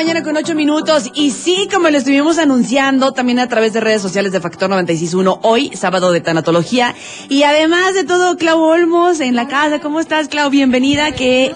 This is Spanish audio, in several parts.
mañana con ocho minutos. Y sí, como lo estuvimos anunciando también a través de redes sociales de Factor 96.1, hoy, sábado de tanatología. Y además de todo, Clau Olmos en la casa. ¿Cómo estás, Clau? Bienvenida. Que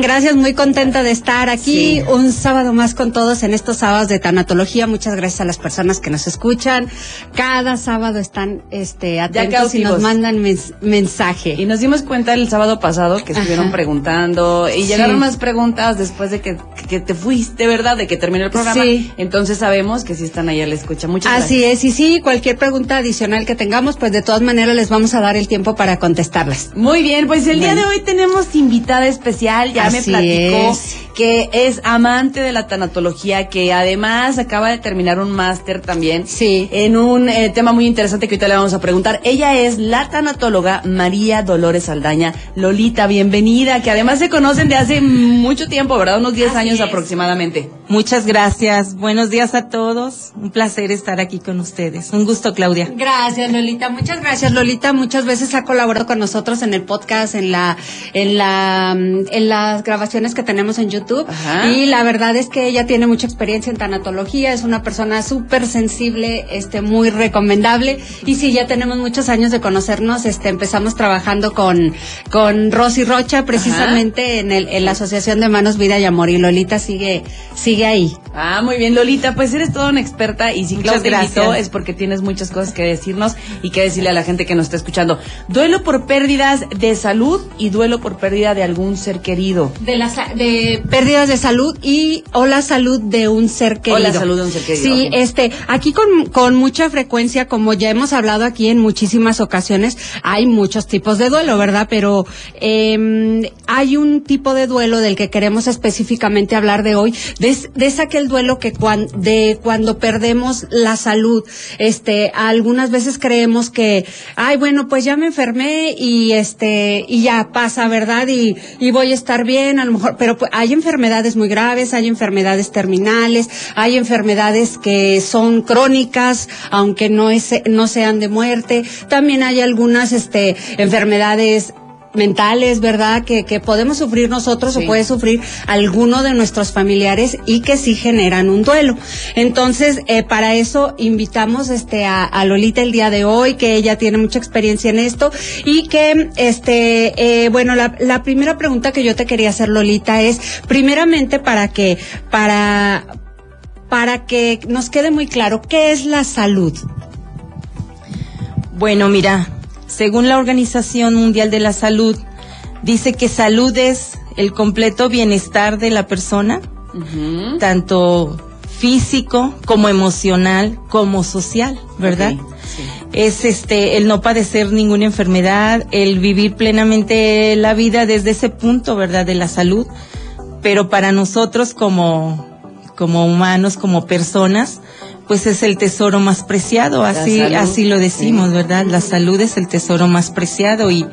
Gracias, muy contenta de estar aquí un sábado más con todos en estos sábados de tanatología. Muchas gracias a las personas que nos escuchan. Cada sábado están este, atentos y nos mandan mensaje. Y nos dimos cuenta el sábado pasado que estuvieron preguntando y llegaron más preguntas después de que, que, te fuiste, ¿verdad? De que terminó el programa. Sí. Entonces sabemos que sí están ahí a la escucha. Muchas Así es, y sí, cualquier pregunta adicional que tengamos, pues de todas maneras les vamos a dar el tiempo para contestarlas. Muy bien, pues el día de hoy tenemos invitada especial. Ya me platicó que es amante de la tanatología, que además acaba de terminar un máster también. Sí. En un eh, tema muy interesante que ahorita le vamos a preguntar. Ella es la tanatóloga María Dolores Aldaña. Lolita, bienvenida, que además se conocen de hace mucho tiempo, ¿verdad? Unos 10 años aproximadamente. Muchas gracias. Buenos días a todos. Un placer estar aquí con ustedes. Un gusto, Claudia. Gracias, Lolita. Muchas gracias, Lolita. Muchas veces ha colaborado con nosotros en el podcast, en la, en la, en las grabaciones que tenemos en YouTube y la verdad es que ella tiene mucha experiencia en tanatología, es una persona súper sensible, este, muy recomendable. Y sí, ya tenemos muchos años de conocernos, este, empezamos trabajando con, con Rosy Rocha, precisamente en, el, en la Asociación de Manos, Vida y Amor. Y Lolita sigue, sigue ahí. Ah, muy bien, Lolita, pues eres toda una experta y si Claudia te invitó es porque tienes muchas cosas que decirnos y que decirle a la gente que nos está escuchando. Duelo por pérdidas de salud y duelo por pérdida de algún ser querido. De la de pérdidas de salud y o la salud de un ser querido. O la salud de un ser querido. Sí, este, aquí con, con mucha frecuencia, como ya hemos hablado aquí en muchísimas ocasiones, hay muchos tipos de duelo, ¿verdad? Pero eh, hay un tipo de duelo del que queremos específicamente hablar de hoy, de, de es aquel duelo que cuando, de cuando perdemos la salud, este, algunas veces creemos que, ay, bueno, pues ya me enfermé y este, y ya pasa, ¿verdad? Y, y voy a estar bien, a lo mejor, pero pues, hay enfermedades muy graves, hay enfermedades terminales, hay enfermedades que son crónicas, aunque no, es, no sean de muerte. También hay algunas este, enfermedades mentales, ¿verdad? Que, que podemos sufrir nosotros o puede sufrir alguno de nuestros familiares y que sí generan un duelo. Entonces, eh, para eso invitamos este a, a, Lolita el día de hoy, que ella tiene mucha experiencia en esto y que, este, eh, bueno, la, la primera pregunta que yo te quería hacer, Lolita, es primeramente para que, para, para que nos quede muy claro, ¿qué es la salud? Bueno, mira, según la Organización Mundial de la Salud, dice que salud es el completo bienestar de la persona, tanto físico como emocional como social, ¿verdad? Es este el no padecer ninguna enfermedad, el vivir plenamente la vida desde ese punto, ¿verdad? De la salud. Pero para nosotros como como humanos, como personas, pues es el tesoro más preciado, así, así lo decimos, ¿verdad? La salud es el tesoro más preciado y,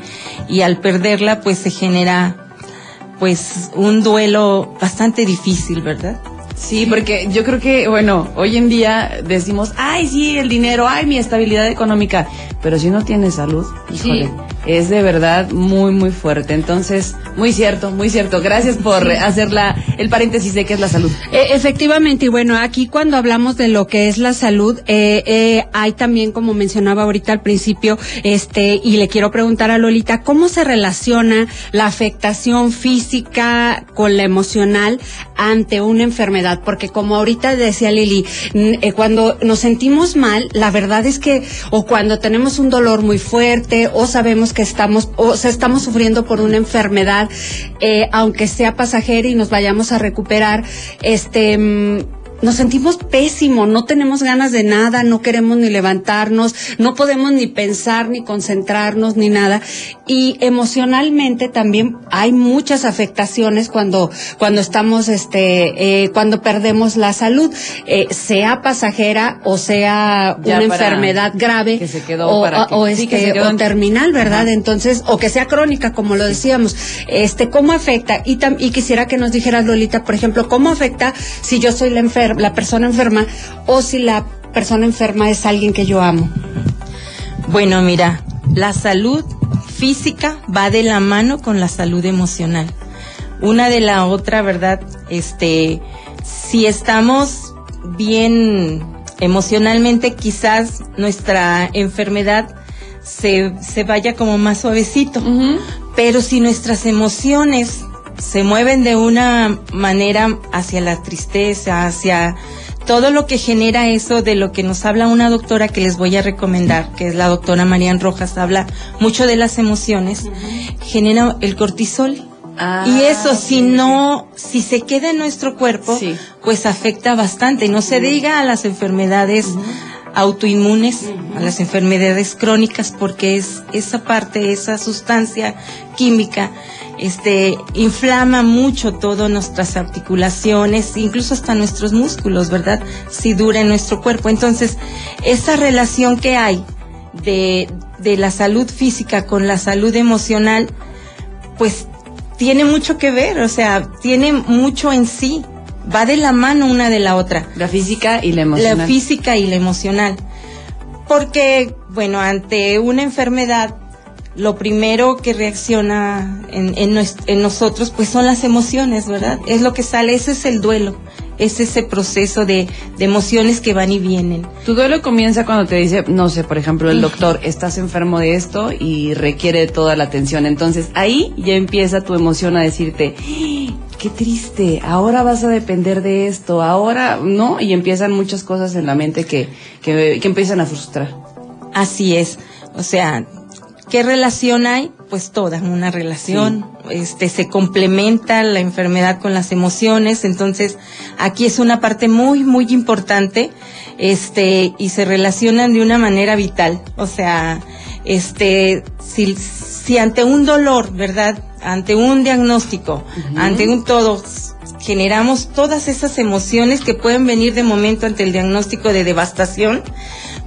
y al perderla pues se genera pues un duelo bastante difícil, ¿verdad? Sí, porque yo creo que, bueno, hoy en día decimos, ay, sí, el dinero, ay, mi estabilidad económica, pero si no tienes salud, híjole, es de verdad muy, muy fuerte. Entonces, muy cierto, muy cierto. Gracias por hacer la, el paréntesis de qué es la salud. E, efectivamente, y bueno, aquí cuando hablamos de lo que es la salud, eh, eh, hay también, como mencionaba ahorita al principio, este, y le quiero preguntar a Lolita, ¿cómo se relaciona la afectación física con la emocional ante una enfermedad? Porque como ahorita decía Lili, eh, cuando nos sentimos mal, la verdad es que, o cuando tenemos un dolor muy fuerte, o sabemos que estamos, o sea, estamos sufriendo por una enfermedad, eh, aunque sea pasajera y nos vayamos a recuperar, este, mm, nos sentimos pésimo, no tenemos ganas de nada, no queremos ni levantarnos, no podemos ni pensar, ni concentrarnos, ni nada. Y emocionalmente también hay muchas afectaciones cuando, cuando estamos, este, eh, cuando perdemos la salud, eh, sea pasajera o sea una enfermedad grave o, este, terminal, ¿verdad? Entonces, o que sea crónica, como lo decíamos. Este, ¿cómo afecta? Y, y quisiera que nos dijeras, Lolita, por ejemplo, ¿cómo afecta si yo soy la la persona enferma o si la persona enferma es alguien que yo amo? Bueno, mira, la salud física va de la mano con la salud emocional. una de la otra, ¿verdad? Este, si estamos bien emocionalmente, quizás nuestra enfermedad se, se vaya como más suavecito. Pero si nuestras emociones se mueven de una manera hacia la tristeza, hacia todo lo que genera eso de lo que nos habla una doctora que les voy a recomendar, que es la doctora Marian Rojas, habla mucho de las emociones, genera el cortisol. Ah, y eso, si sí, no, si se queda en nuestro cuerpo, Sí. pues afecta bastante. No se diga a las enfermedades autoinmunes, a las enfermedades crónicas, porque es esa parte, esa sustancia química, este, inflama mucho todo nuestras articulaciones, incluso hasta nuestros músculos, ¿verdad? Si dura en nuestro cuerpo. Entonces, esa relación que hay de, de la salud física con la salud emocional, pues tiene mucho que ver, o sea, tiene mucho en sí, va de la mano una de la otra La física y la emocional. la física y la emocional. Porque, bueno, ante una enfermedad, lo primero que reacciona en, en, nues- en nosotros, pues son las emociones, ¿verdad? Es lo que sale, ese es el duelo, es ese proceso de, de emociones que van y vienen. Tu duelo comienza cuando te dice, no sé, por ejemplo, el doctor, estás enfermo de esto y requiere toda la atención. Entonces ahí ya empieza tu emoción a decirte, "¡Ah! Qué triste, ahora vas a depender de esto, ahora, ¿no? Y empiezan muchas cosas en la mente que, que, que empiezan a frustrar. Así es. O sea, ¿qué relación hay? Pues toda, una relación. Este, se complementa la enfermedad con las emociones. Entonces, aquí es una parte muy, muy importante. Este, y se relacionan de una manera vital. O sea, este, si, si ante un dolor, ¿verdad? Ante un diagnóstico, ante un todo, generamos todas esas emociones que pueden venir de momento ante el diagnóstico de devastación,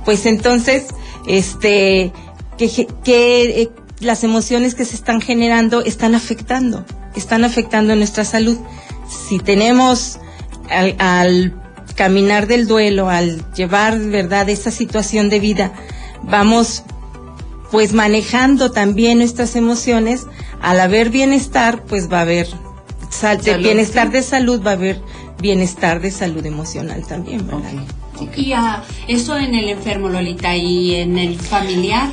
pues entonces, este, que, eh, las emociones que se están generando están afectando, están afectando nuestra salud. Si tenemos al, al caminar del duelo, al llevar, verdad, esa situación de vida, vamos pues manejando también nuestras emociones, al haber bienestar, pues va a haber sal- de Salud, bienestar sí. de salud, va a haber bienestar de salud emocional también, ¿verdad? Y ah, eso en el enfermo, Lolita, y en el familiar.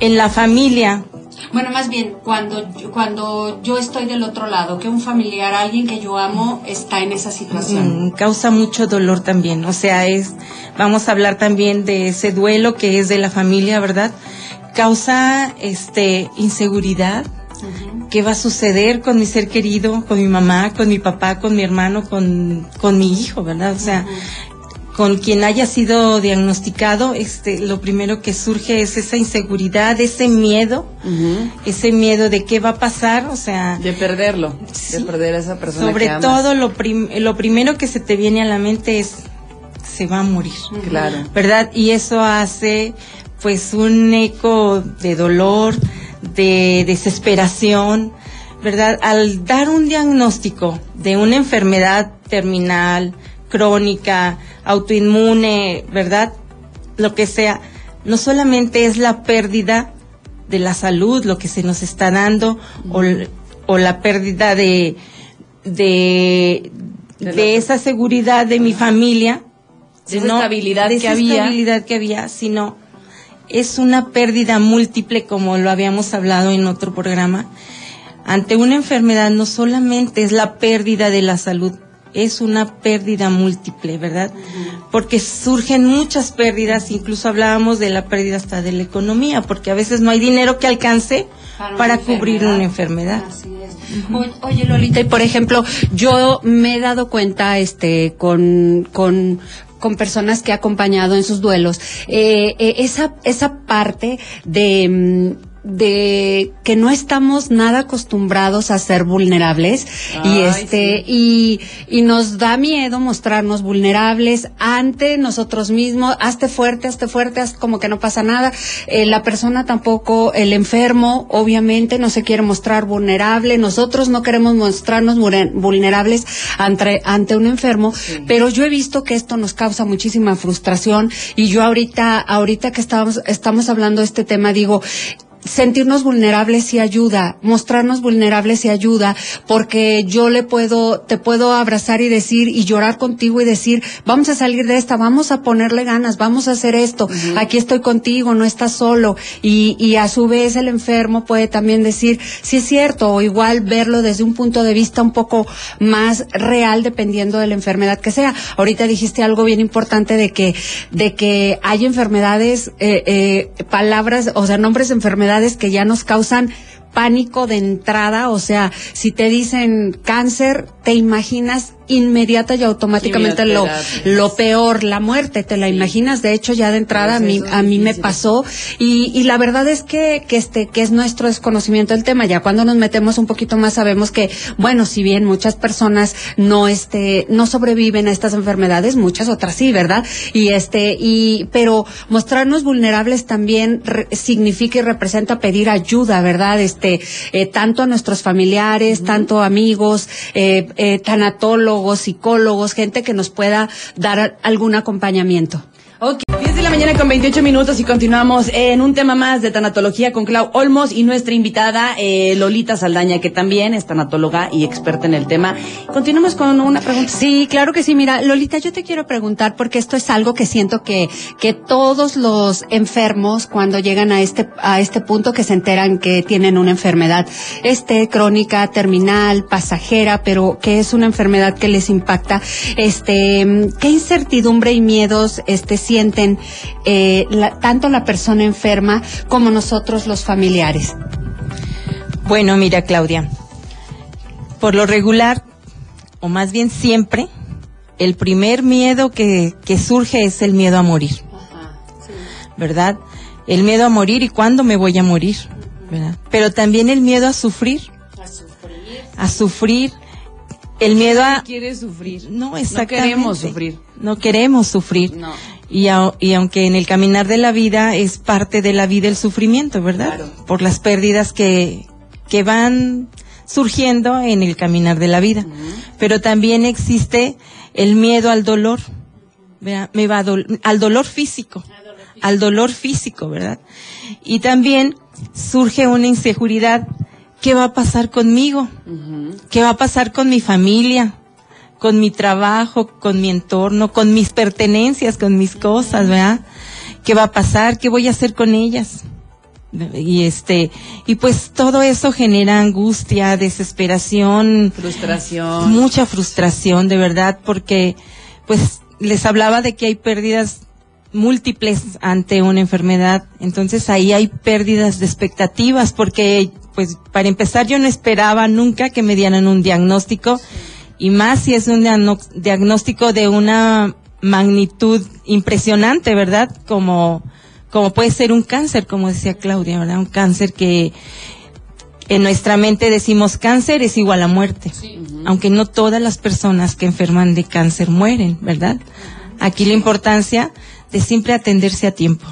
En la familia, Bueno, más bien, cuando, yo- cuando yo estoy del otro lado, que un familiar, alguien que yo amo, está en esa situación. mm, causa mucho dolor también. O sea, es, vamos a hablar también de ese duelo que es de la familia, ¿verdad? Causa, este, inseguridad. ¿Qué va a suceder con mi ser querido, con mi mamá, con mi papá, con mi hermano, con, con mi hijo, verdad? O sea, con quien haya sido diagnosticado, este, lo primero que surge es esa inseguridad, ese miedo, ese miedo de qué va a pasar, o sea, De perderlo, Sí. de perder a esa persona sobre que amas. todo lo, prim- lo primero que se te viene a la mente es se va a morir, Claro. ¿verdad? Y eso hace pues un eco de dolor, de desesperación, ¿verdad? Al dar un diagnóstico de una enfermedad terminal, crónica, autoinmune, ¿verdad? Lo que sea, no solamente es la pérdida de la salud, lo que se nos está dando, o, o la pérdida de, de, De de, la- esa seguridad de mi familia, De esa sino- estabilidad de que esa había. estabilidad que había, sino es una pérdida múltiple, como lo habíamos hablado en otro programa. Ante una enfermedad no solamente es la pérdida de la salud, es una pérdida múltiple, ¿verdad? Porque surgen muchas pérdidas, incluso hablábamos de la pérdida hasta de la economía, porque a veces no hay dinero que alcance Para para, una cubrir enfermedad. una enfermedad. Así es. O- Oye, Lolita, y por ejemplo, yo me he dado cuenta este con, con, con personas que he acompañado en sus duelos, eh, eh, esa, esa parte de, mm, de que no estamos nada acostumbrados a ser vulnerables. Y este sí. y, y nos da miedo mostrarnos vulnerables ante nosotros mismos, hazte fuerte, hazte fuerte, haz como que no pasa nada. Eh, la persona tampoco, el enfermo, obviamente no se quiere mostrar vulnerable, nosotros no queremos mostrarnos vulnerables ante, ante un enfermo, pero yo he visto que esto nos causa muchísima frustración. Y yo ahorita, ahorita que estamos, estamos hablando de este tema, digo, sentirnos vulnerables y ayuda, mostrarnos vulnerables y ayuda, porque yo le puedo, te puedo abrazar y decir y llorar contigo y decir, vamos a salir de esta, vamos a ponerle ganas, vamos a hacer esto, aquí estoy contigo, no estás solo. Y, y a su vez el enfermo puede también decir, si es cierto, o igual verlo desde un punto de vista un poco más real dependiendo de la enfermedad que sea. Ahorita dijiste algo bien importante de que, de que hay enfermedades, eh, eh, palabras, o sea, nombres de enfermedades que ya nos causan pánico de entrada, o sea, si te dicen cáncer, te imaginas inmediata y automáticamente lo, lo peor, la muerte, te la imaginas, de hecho ya de entrada a mí, a mí me pasó. Y, y la verdad es que, que este, que es nuestro desconocimiento del tema, ya cuando nos metemos un poquito más sabemos que, bueno, si bien muchas personas no este, no sobreviven a estas enfermedades, muchas otras sí, ¿verdad? Y este, y, pero mostrarnos vulnerables también significa y representa pedir ayuda, ¿verdad? Este, eh, tanto a nuestros familiares, tanto amigos, eh, eh, tanatólogos, psicólogos, gente que nos pueda dar algún acompañamiento. Ok, 10 de la mañana con 28 minutos y continuamos en un tema más de tanatología con Clau Olmos y nuestra invitada eh, Lolita Saldaña, que también es tanatóloga y experta en el tema. Continuamos con una pregunta. Sí, claro que sí. Mira, Lolita, yo te quiero preguntar porque esto es algo que siento que, que todos los enfermos cuando llegan a este, a este punto que se enteran que tienen una enfermedad, este, crónica, terminal, pasajera, pero que es una enfermedad que les impacta, este, qué incertidumbre y miedos, este, sienten eh, tanto la persona enferma como nosotros los familiares? Bueno, mira Claudia, por lo regular, o más bien siempre, el primer miedo que, que surge es el miedo a morir. ¿Verdad? El miedo a morir y cuándo me voy a morir. ¿verdad? Pero también el miedo a sufrir. A sufrir. A sufrir el miedo a... quiere sufrir. No, exactamente. No queremos sufrir. No queremos sufrir. No. Y, y, aunque en el caminar de la vida es parte de la vida el sufrimiento, ¿verdad? Claro. Por las pérdidas que, que van surgiendo en el caminar de la vida. Pero también existe el miedo al dolor, ¿verdad? Me va do al dolor físico, al dolor físico, ¿verdad? Y también surge una inseguridad ¿qué va a pasar conmigo? ¿Qué va a pasar con mi familia? Con mi trabajo, con mi entorno, con mis pertenencias, con mis cosas, ¿verdad? ¿Qué va a pasar? ¿Qué voy a hacer con ellas? Y este, y pues todo eso genera angustia, desesperación, frustración, mucha frustración, de verdad, porque pues les hablaba de que hay pérdidas múltiples ante una enfermedad, entonces ahí hay pérdidas de expectativas porque pues para empezar yo no esperaba nunca que me dieran un diagnóstico y más si es un diagnóstico de una magnitud impresionante, ¿verdad? Como, como puede ser un cáncer, como decía Claudia, ¿verdad? Un cáncer que en nuestra mente decimos cáncer es igual a muerte, sí. aunque no todas las personas que enferman de cáncer mueren, ¿verdad? Aquí la importancia de siempre atenderse a tiempo.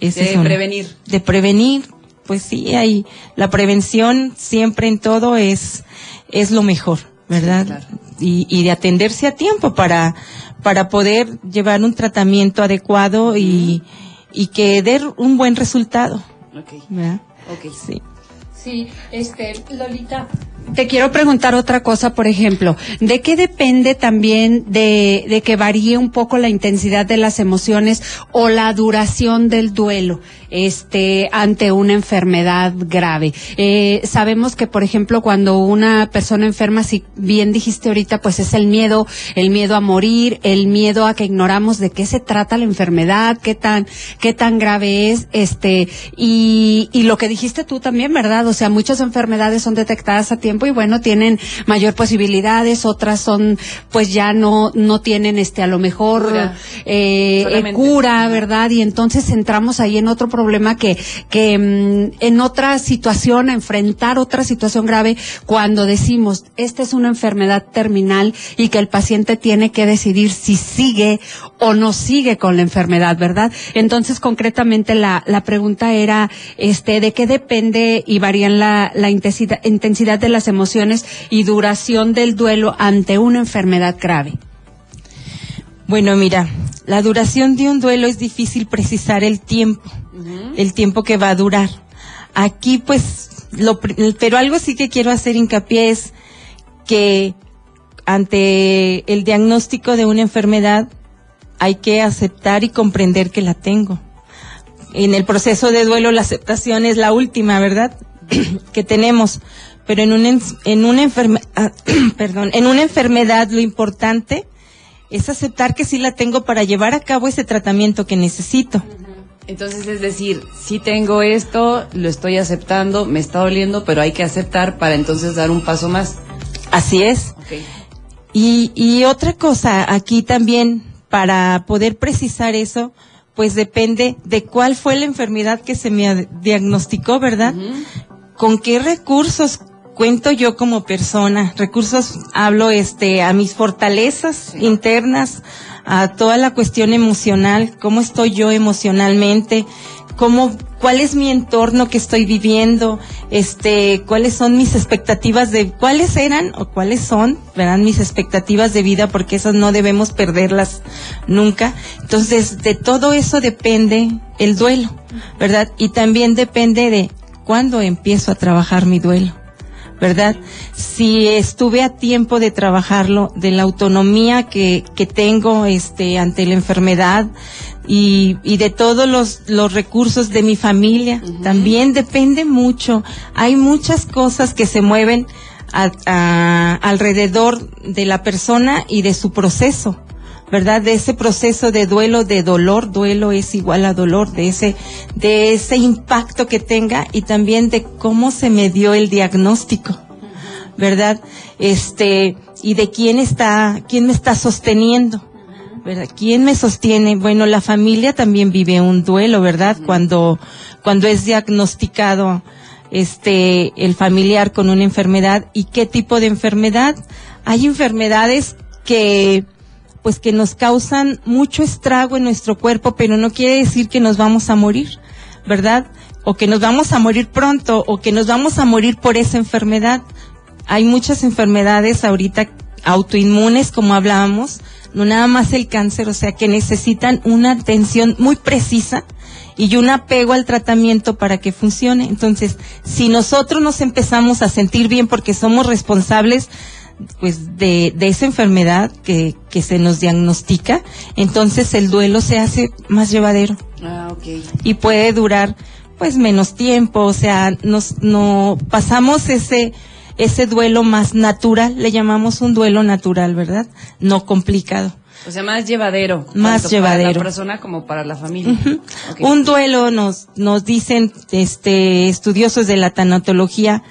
Ese de prevenir. De prevenir, pues sí, hay la prevención siempre en todo es es lo mejor, ¿verdad? Sí, claro. y, y, de atenderse a tiempo para para poder llevar un tratamiento adecuado y, y que dé un buen resultado. Okay. ¿verdad? Okay. Sí. Sí, este, Lolita, te quiero preguntar otra cosa, por ejemplo, ¿de qué depende también de, de, que varíe un poco la intensidad de las emociones o la duración del duelo este, ante una enfermedad grave? Eh, sabemos que, por ejemplo, cuando una persona enferma, si bien dijiste ahorita, pues es el miedo, el miedo a morir, el miedo a que ignoramos de qué se trata la enfermedad, qué tan, qué tan grave es, este, y, y lo que dijiste tú también, ¿verdad? O sea, muchas enfermedades son detectadas a tiempo y bueno, tienen mayor posibilidades, otras son, pues ya no, no tienen este, a lo mejor, Cura. eh, Solamente. cura, ¿verdad? Y entonces entramos ahí en otro problema que, que mm, en otra situación, enfrentar otra situación grave, cuando decimos, esta es una enfermedad terminal y que el paciente tiene que decidir si sigue o no sigue con la enfermedad, ¿verdad? Entonces, concretamente, la, pregunta era, este, ¿de qué depende y varían la, intensidad de las emociones y duración del duelo ante una enfermedad grave? Bueno, mira, la duración de un duelo es difícil precisar el tiempo, El tiempo que va a durar. Aquí pues, lo, pero algo sí que quiero hacer hincapié es que ante el diagnóstico de una enfermedad hay que aceptar y comprender que la tengo. En el proceso de duelo la aceptación es la última, ¿verdad? que tenemos. Pero en una, en una enfermedad, perdón, en una enfermedad lo importante es aceptar que sí la tengo para llevar a cabo ese tratamiento que necesito. Entonces, es decir, si tengo esto, lo estoy aceptando, me está doliendo, pero hay que aceptar para entonces dar un paso más. Así es. Y, y otra cosa, aquí también, para poder precisar eso, pues depende de cuál fue la enfermedad que se me diagnosticó, ¿verdad? ¿Con qué recursos cuento yo como persona? Recursos, hablo este, a mis fortalezas internas, a toda la cuestión emocional, cómo estoy yo emocionalmente, cómo, cuál es mi entorno que estoy viviendo, este, cuáles son mis expectativas de, cuáles eran o cuáles son, verán mis expectativas de vida, porque esas no debemos perderlas nunca. Entonces, de todo eso depende el duelo, ¿verdad? Y también depende de cuándo empiezo a trabajar mi duelo. ¿Verdad? Si estuve a tiempo de trabajarlo, de la autonomía que, que tengo este, ante la enfermedad y, y de todos los, los recursos de mi familia, también depende mucho. Hay muchas cosas que se mueven alrededor de la persona y de su proceso. ¿Verdad? De ese proceso de duelo, de dolor, duelo es igual a dolor, de ese, de ese impacto que tenga y también de cómo se me dio el diagnóstico, ¿verdad? Este, y de quién está, quién me está sosteniendo. ¿verdad? ¿Quién me sostiene? Bueno, la familia también vive un duelo, ¿verdad? Cuando, cuando es diagnosticado, este, el familiar con una enfermedad y qué tipo de enfermedad. Hay enfermedades que pues que nos causan mucho estrago en nuestro cuerpo, pero no quiere decir que nos vamos a morir, ¿verdad? O que nos vamos a morir pronto, o que nos vamos a morir por esa enfermedad. Hay muchas enfermedades ahorita autoinmunes, como hablábamos, no nada más el cáncer, o sea, que necesitan una atención muy precisa y un apego al tratamiento para que funcione. Entonces, si nosotros nos empezamos a sentir bien porque somos responsables pues de, de esa enfermedad que, que se nos diagnostica, entonces el duelo se hace más llevadero. Ah, okay. Y puede durar pues menos tiempo, o sea, nos no pasamos ese ese duelo más natural, le llamamos un duelo natural, ¿verdad? No complicado. O sea, más llevadero. Más llevadero. Para la persona como para la familia. okay. Un duelo nos, nos dicen, este, estudiosos de la tanatología,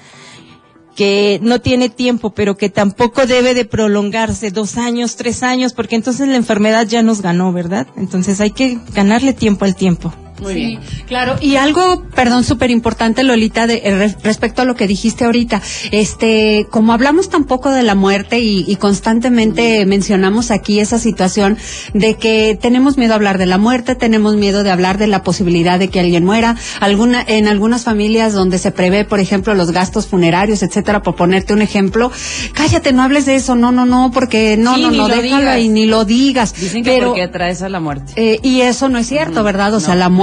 que no tiene tiempo, pero que tampoco debe de prolongarse dos años, tres años, porque entonces la enfermedad ya nos ganó, ¿verdad? Entonces hay que ganarle tiempo al tiempo. Muy bien. Claro, y algo, perdón, súper importante, Lolita, de, eh, respecto a lo que dijiste ahorita. Este, como hablamos tampoco de la muerte y, y constantemente mencionamos aquí esa situación de que tenemos miedo a hablar de la muerte, tenemos miedo de hablar de la posibilidad de que alguien muera. Alguna, en algunas familias donde se prevé, por ejemplo, los gastos funerarios, etcétera, por ponerte un ejemplo, cállate, no hables de eso, no, no, no, porque no, Sí, no, no, lo déjalo digas. ahí, ni lo digas. Dicen que pero, porque atraes a la muerte. eh, y eso no es cierto, ¿verdad? O sea, la muerte,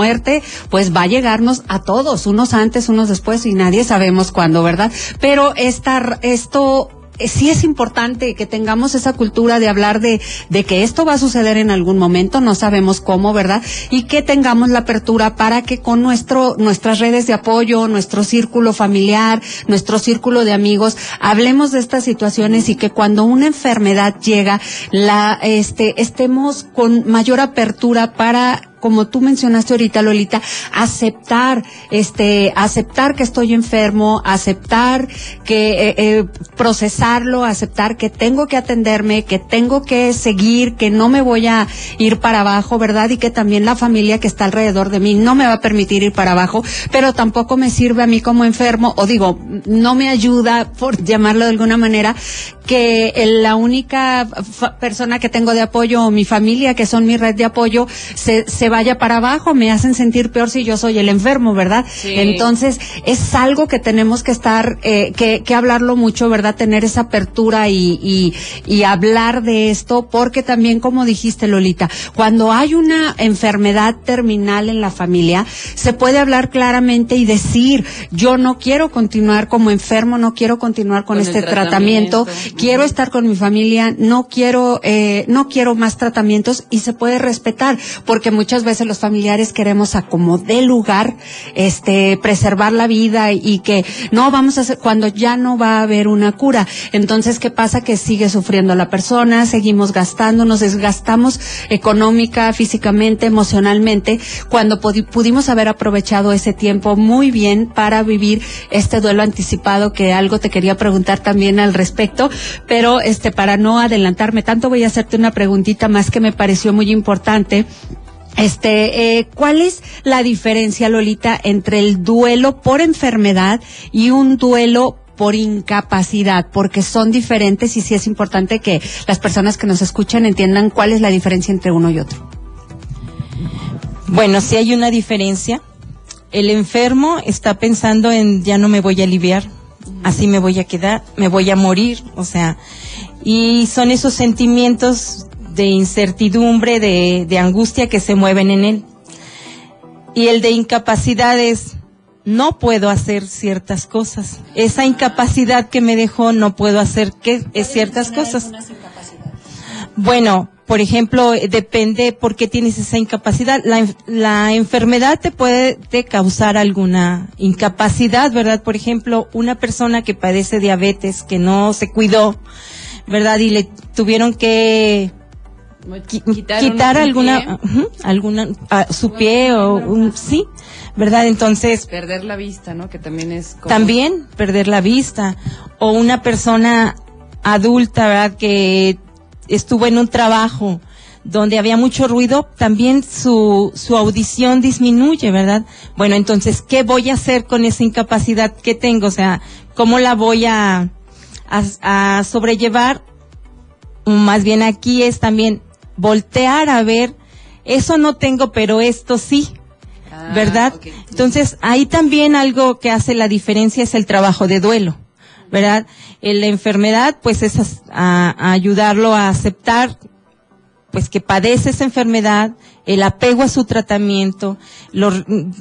pues va a llegarnos a todos, unos antes, unos después, y nadie sabemos cuándo, ¿verdad? Pero esta, esto eh, sí es importante que tengamos esa cultura de hablar de, de que esto va a suceder en algún momento, no sabemos cómo, ¿verdad? Y que tengamos la apertura para que con nuestro, nuestras redes de apoyo, nuestro círculo familiar, nuestro círculo de amigos, hablemos de estas situaciones y que cuando una enfermedad llega, la, este, estemos con mayor apertura para como tú mencionaste ahorita, Lolita, aceptar, este, aceptar que estoy enfermo, aceptar que, eh, eh, procesarlo, aceptar que tengo que atenderme, que tengo que seguir, que no me voy a ir para abajo, ¿verdad? Y que también la familia que está alrededor de mí no me va a permitir ir para abajo, pero tampoco me sirve a mí como enfermo, o digo, no me ayuda, por llamarlo de alguna manera, que la única persona que tengo de apoyo o mi familia, que son mi red de apoyo, se vaya para abajo, me hacen sentir peor si yo soy el enfermo, ¿verdad? Entonces, es algo que tenemos que estar, eh, que, que hablarlo mucho, ¿verdad? Tener esa apertura y, y, y hablar de esto, porque también, como dijiste, Lolita, cuando hay una enfermedad terminal en la familia, se puede hablar claramente y decir, yo no quiero continuar como enfermo, no quiero continuar con, este tratamiento, quiero estar con mi familia, no quiero, eh, no quiero más tratamientos y se puede respetar, porque muchas veces los familiares queremos a como lugar, este, preservar la vida y que no vamos a hacer, cuando ya no va a haber una cura. Entonces, ¿qué pasa? Que sigue sufriendo la persona, seguimos gastando, nos desgastamos económica, físicamente, emocionalmente, cuando pudimos haber aprovechado ese tiempo muy bien para vivir este duelo anticipado que algo te quería preguntar también al respecto, pero este para no adelantarme tanto voy a hacerte una preguntita más que me pareció muy importante. Este, eh, ¿cuál es la diferencia, Lolita, entre el duelo por enfermedad y un duelo por incapacidad, porque son diferentes y sí es importante que las personas que nos escuchan entiendan cuál es la diferencia entre uno y otro. Bueno, sí hay una diferencia. El enfermo está pensando en ya no me voy a aliviar, así me voy a quedar, me voy a morir, o sea, y son esos sentimientos de incertidumbre, de, de angustia que se mueven en él. Y el de incapacidad es, no puedo hacer ciertas cosas. Esa incapacidad que me dejó, no puedo hacer que, ciertas cosas. Bueno, por ejemplo, depende por qué tienes esa incapacidad. La, la, enfermedad te puede causar alguna incapacidad, ¿verdad? Por ejemplo, una persona que padece diabetes, que no se cuidó, ¿verdad? Y le tuvieron que quitar, alguna, alguna, su pie o un, sí, ¿verdad? Entonces. Perder la vista, ¿no? Que también es. También perder la vista. O una persona adulta, ¿verdad? Que estuvo en un trabajo donde había mucho ruido, también su, su audición disminuye, ¿verdad? Bueno, entonces, ¿qué voy a hacer con esa incapacidad que tengo? O sea, ¿cómo la voy a, a, a sobrellevar? Más bien aquí es también voltear a ver, eso no tengo, pero esto sí. Ah, ¿Verdad? Entonces, ahí también algo que hace la diferencia es el trabajo de duelo. ¿Verdad? En la enfermedad, pues es a, ayudarlo a aceptar pues que padece esa enfermedad, el apego a su tratamiento,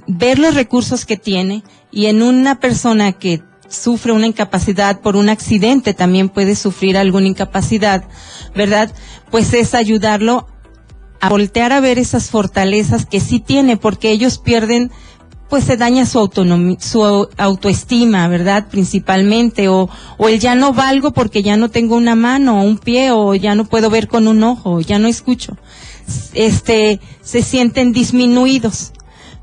ver los recursos que tiene y en una persona que sufre una incapacidad por un accidente también puede sufrir alguna incapacidad, ¿verdad? Pues es ayudarlo a voltear a ver esas fortalezas que sí tiene, porque ellos pierden, pues se daña su autonomía, su autoestima, ¿verdad? Principalmente, o, o el ya no valgo porque ya no tengo una mano o un pie, o ya no puedo ver con un ojo, ya no escucho. Este, se sienten disminuidos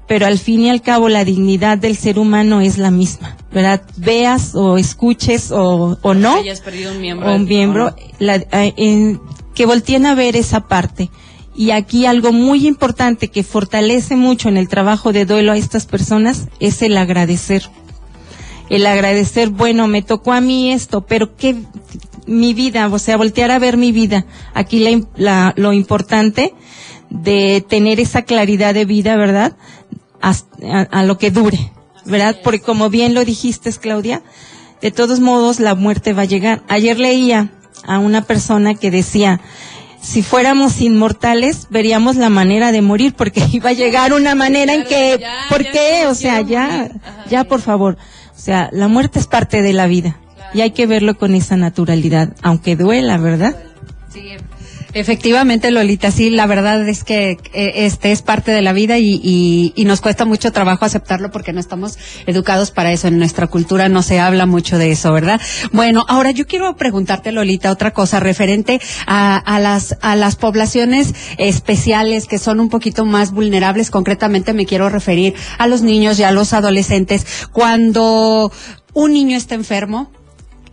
pero al fin y al cabo la dignidad del ser humano es la misma, ¿verdad? Veas o escuches o, o no, hayas perdido un miembro, un miembro la, en, que volteen a ver esa parte. Y aquí algo muy importante que fortalece mucho en el trabajo de duelo a estas personas es el agradecer. El agradecer, bueno, me tocó a mí esto, pero que mi vida, o sea, voltear a ver mi vida. Aquí la, la, lo importante de tener esa claridad de vida, ¿verdad? A, lo que dure, ¿verdad? Porque como bien lo dijiste, Claudia, de todos modos la muerte va a llegar. Ayer leía a una persona que decía, si fuéramos inmortales, veríamos la manera de morir, porque iba a llegar una manera en que, ¿por qué? O sea, ya, ya por favor. O sea, la muerte es parte de la vida y hay que verlo con esa naturalidad, aunque duela, ¿verdad? Sí, Efectivamente, Lolita, sí, la verdad es que eh, este es parte de la vida y, y, nos cuesta mucho trabajo aceptarlo porque no estamos educados para eso. En nuestra cultura no se habla mucho de eso, ¿verdad? Bueno, ahora yo quiero preguntarte, Lolita, otra cosa referente a, a las, a las poblaciones especiales que son un poquito más vulnerables. Concretamente me quiero referir a los niños y a los adolescentes. Cuando un niño está enfermo,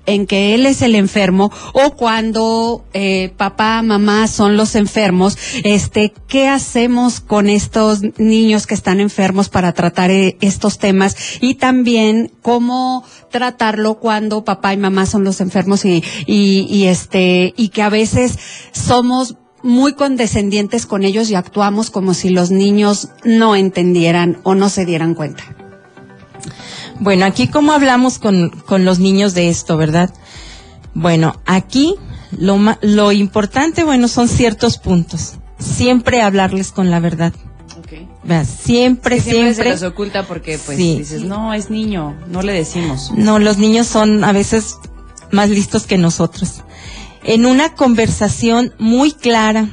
en que él es el enfermo o cuando eh, papá, mamá son los enfermos, este, ¿qué hacemos con estos niños que están enfermos para tratar eh, estos temas? Y también cómo tratarlo cuando papá y mamá son los enfermos y, y, y este, y que a veces somos muy condescendientes con ellos y actuamos como si los niños no entendieran o no se dieran cuenta. Bueno, aquí cómo hablamos con, con los niños de esto, ¿verdad? Bueno, aquí lo, lo importante, bueno, son ciertos puntos. Siempre hablarles con la verdad. Okay. Siempre, siempre, Se los oculta porque, pues, dices, no, es niño, no le decimos. No, los niños son a veces más listos que nosotros. En una conversación muy clara,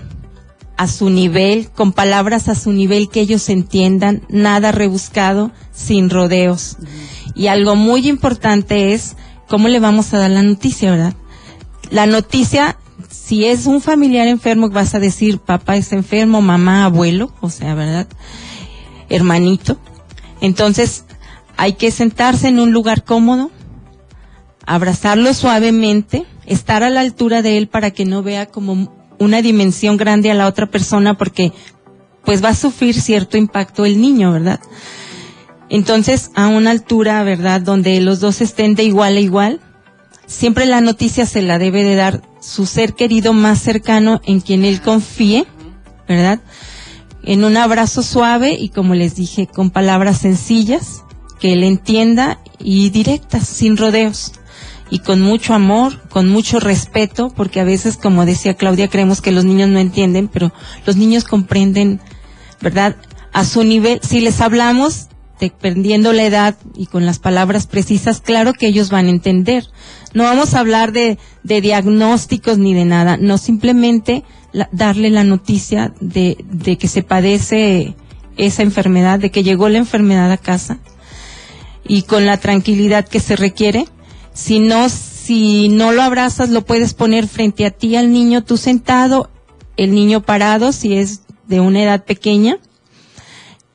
a su nivel, con palabras a su nivel que ellos entiendan, nada rebuscado, sin rodeos. Y algo muy importante es cómo le vamos a dar la noticia, ¿verdad? La noticia, si es un familiar enfermo, vas a decir papá es enfermo, mamá, abuelo, o sea, ¿verdad? Hermanito. Entonces, hay que sentarse en un lugar cómodo, abrazarlo suavemente, estar a la altura de él para que no vea como una dimensión grande a la otra persona porque pues va a sufrir cierto impacto el niño, ¿verdad? Entonces, a una altura, ¿verdad?, donde los dos estén de igual a igual, siempre la noticia se la debe de dar su ser querido más cercano en quien él confíe, ¿verdad? En un abrazo suave y como les dije, con palabras sencillas, que él entienda y directas, sin rodeos y con mucho amor, con mucho respeto, porque a veces, como decía Claudia, creemos que los niños no entienden, pero los niños comprenden, ¿verdad? A su nivel, si les hablamos, dependiendo la edad y con las palabras precisas, claro que ellos van a entender. No vamos a hablar de, de diagnósticos ni de nada, no simplemente darle la noticia de, de que se padece esa enfermedad, de que llegó la enfermedad a casa y con la tranquilidad que se requiere si no, si no lo abrazas, lo puedes poner frente a ti al niño, tú sentado, el niño parado, si es de una edad pequeña,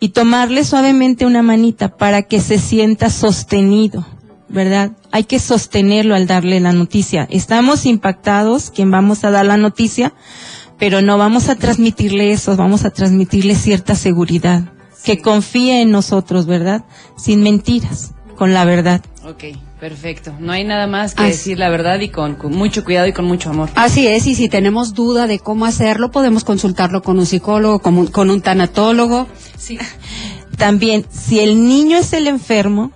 y tomarle suavemente una manita para que se sienta sostenido, ¿verdad? Hay que sostenerlo al darle la noticia. Estamos impactados, quien vamos a dar la noticia, pero no vamos a transmitirle eso, vamos a transmitirle cierta seguridad, que confíe en nosotros, ¿verdad? Sin mentiras, con la verdad. Ok. Perfecto. No hay nada más que decir la verdad y con, mucho cuidado y con mucho amor. Así es, y si tenemos duda de cómo hacerlo, podemos consultarlo con un psicólogo, con un, con un tanatólogo. Sí. También, si el niño es el enfermo,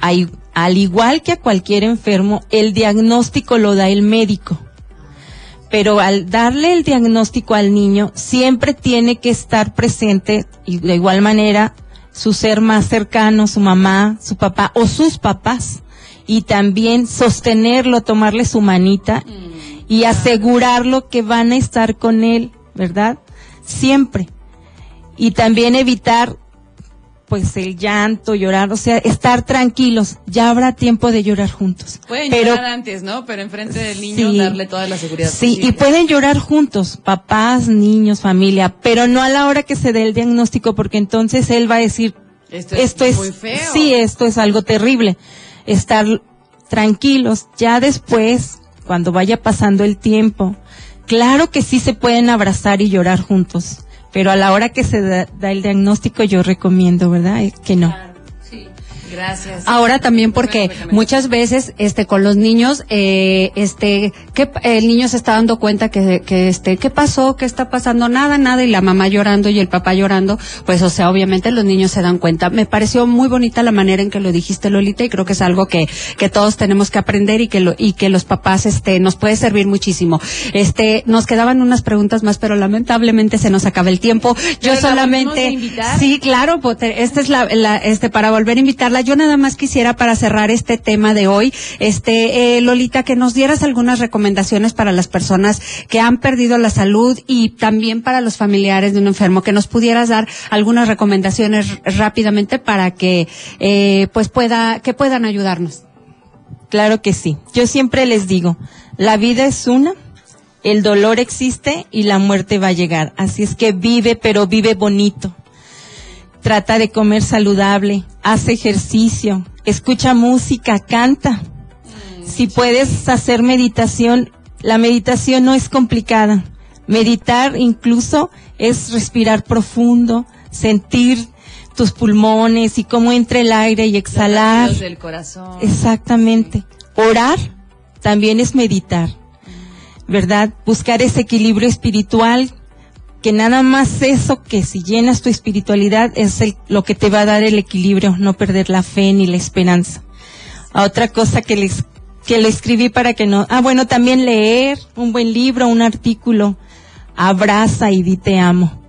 hay, al igual que a cualquier enfermo, el diagnóstico lo da el médico. Pero al darle el diagnóstico al niño, siempre tiene que estar presente, y de igual manera, su ser más cercano, su mamá, su papá o sus papás y también sostenerlo, tomarle su manita y asegurarlo que van a estar con él, ¿verdad? Siempre. Y también evitar pues el llanto, llorar, o sea, estar tranquilos, ya habrá tiempo de llorar juntos. Pueden llorar antes, ¿no? Pero enfrente del niño darle toda la seguridad. Sí, y pueden llorar juntos, papás, niños, familia, pero no a la hora que se dé el diagnóstico, porque entonces él va a decir, esto es, esto es muy feo. Sí, esto es algo terrible estar tranquilos. Ya después, cuando vaya pasando el tiempo, claro que sí se pueden abrazar y llorar juntos, pero a la hora que se da, el diagnóstico yo recomiendo, ¿verdad? Que no. Gracias. Ahora también porque muchas veces este con los niños eh, este que el niño se está dando cuenta que, que este qué pasó, qué está pasando, nada, nada y la mamá llorando y el papá llorando, pues o sea, obviamente los niños se dan cuenta. Me pareció muy bonita la manera en que lo dijiste Lolita y creo que es algo que que todos tenemos que aprender y que lo y que los papás este nos puede servir muchísimo. Este nos quedaban unas preguntas más, pero lamentablemente se nos acaba el tiempo. Yo solamente Sí, claro, pues, esta es la, la este para volver a invitarla yo nada más quisiera para cerrar este tema de hoy, este eh, Lolita, que nos dieras algunas recomendaciones para las personas que han perdido la salud y también para los familiares de un enfermo, que nos pudieras dar algunas recomendaciones rápidamente para que eh, pues pueda que puedan ayudarnos. Claro que sí. Yo siempre les digo, la vida es una, el dolor existe y la muerte va a llegar. Así es que vive, pero vive bonito trata de comer saludable, hace ejercicio, escucha música, canta. Si puedes hacer meditación, la meditación no es complicada. Meditar incluso es respirar profundo, sentir tus pulmones y cómo entra el aire y exhalar. del corazón. Exactamente. Orar también es meditar. ¿verdad? Buscar ese equilibrio espiritual, que nada más eso, que si llenas tu espiritualidad es lo que te va a dar el equilibrio, no perder la fe ni la esperanza. otra cosa que les que le escribí para que no. Ah, bueno, también leer un buen libro, un artículo. Abraza y di te amo.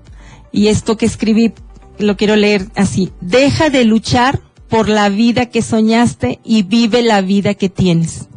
Y esto que escribí lo quiero leer así. Deja de luchar por la vida que soñaste y vive la vida que tienes.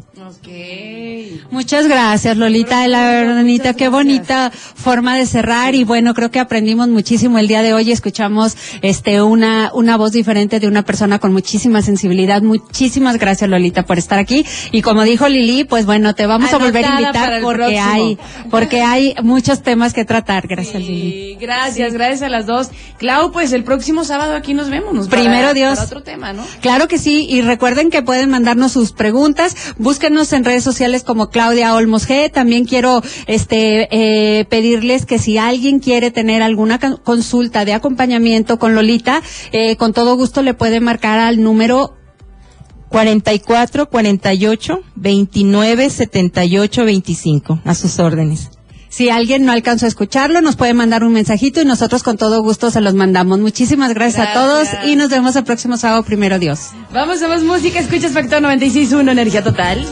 Muchas gracias, Lolita de la Verdadita. Qué bonita forma de cerrar. Y bueno, creo que aprendimos muchísimo el día de hoy. Escuchamos este una, una voz diferente de una persona con muchísima sensibilidad. Muchísimas gracias, Lolita, por estar aquí. Y como dijo Lili, pues bueno, te vamos a volver a invitar porque hay, porque hay muchos temas que tratar. Gracias, Lili. Gracias, gracias a las dos. Clau, pues el próximo sábado aquí nos vemos. Primero Dios. Para otro tema, ¿no? Claro que sí. Y recuerden que pueden mandarnos sus preguntas. Búsquenos en redes sociales como Clau Claudia Olmos G. También quiero este eh, pedirles que si alguien quiere tener alguna consulta de acompañamiento con Lolita, eh, con todo gusto le puede marcar al número 44 48 29 78 25 a sus órdenes. Si alguien no alcanzó a escucharlo, nos puede mandar un mensajito y nosotros con todo gusto se los mandamos. Muchísimas gracias, a todos y nos vemos el próximo sábado, primero Dios. Vamos a más música, escuchas Factor 96.1, Energía Total.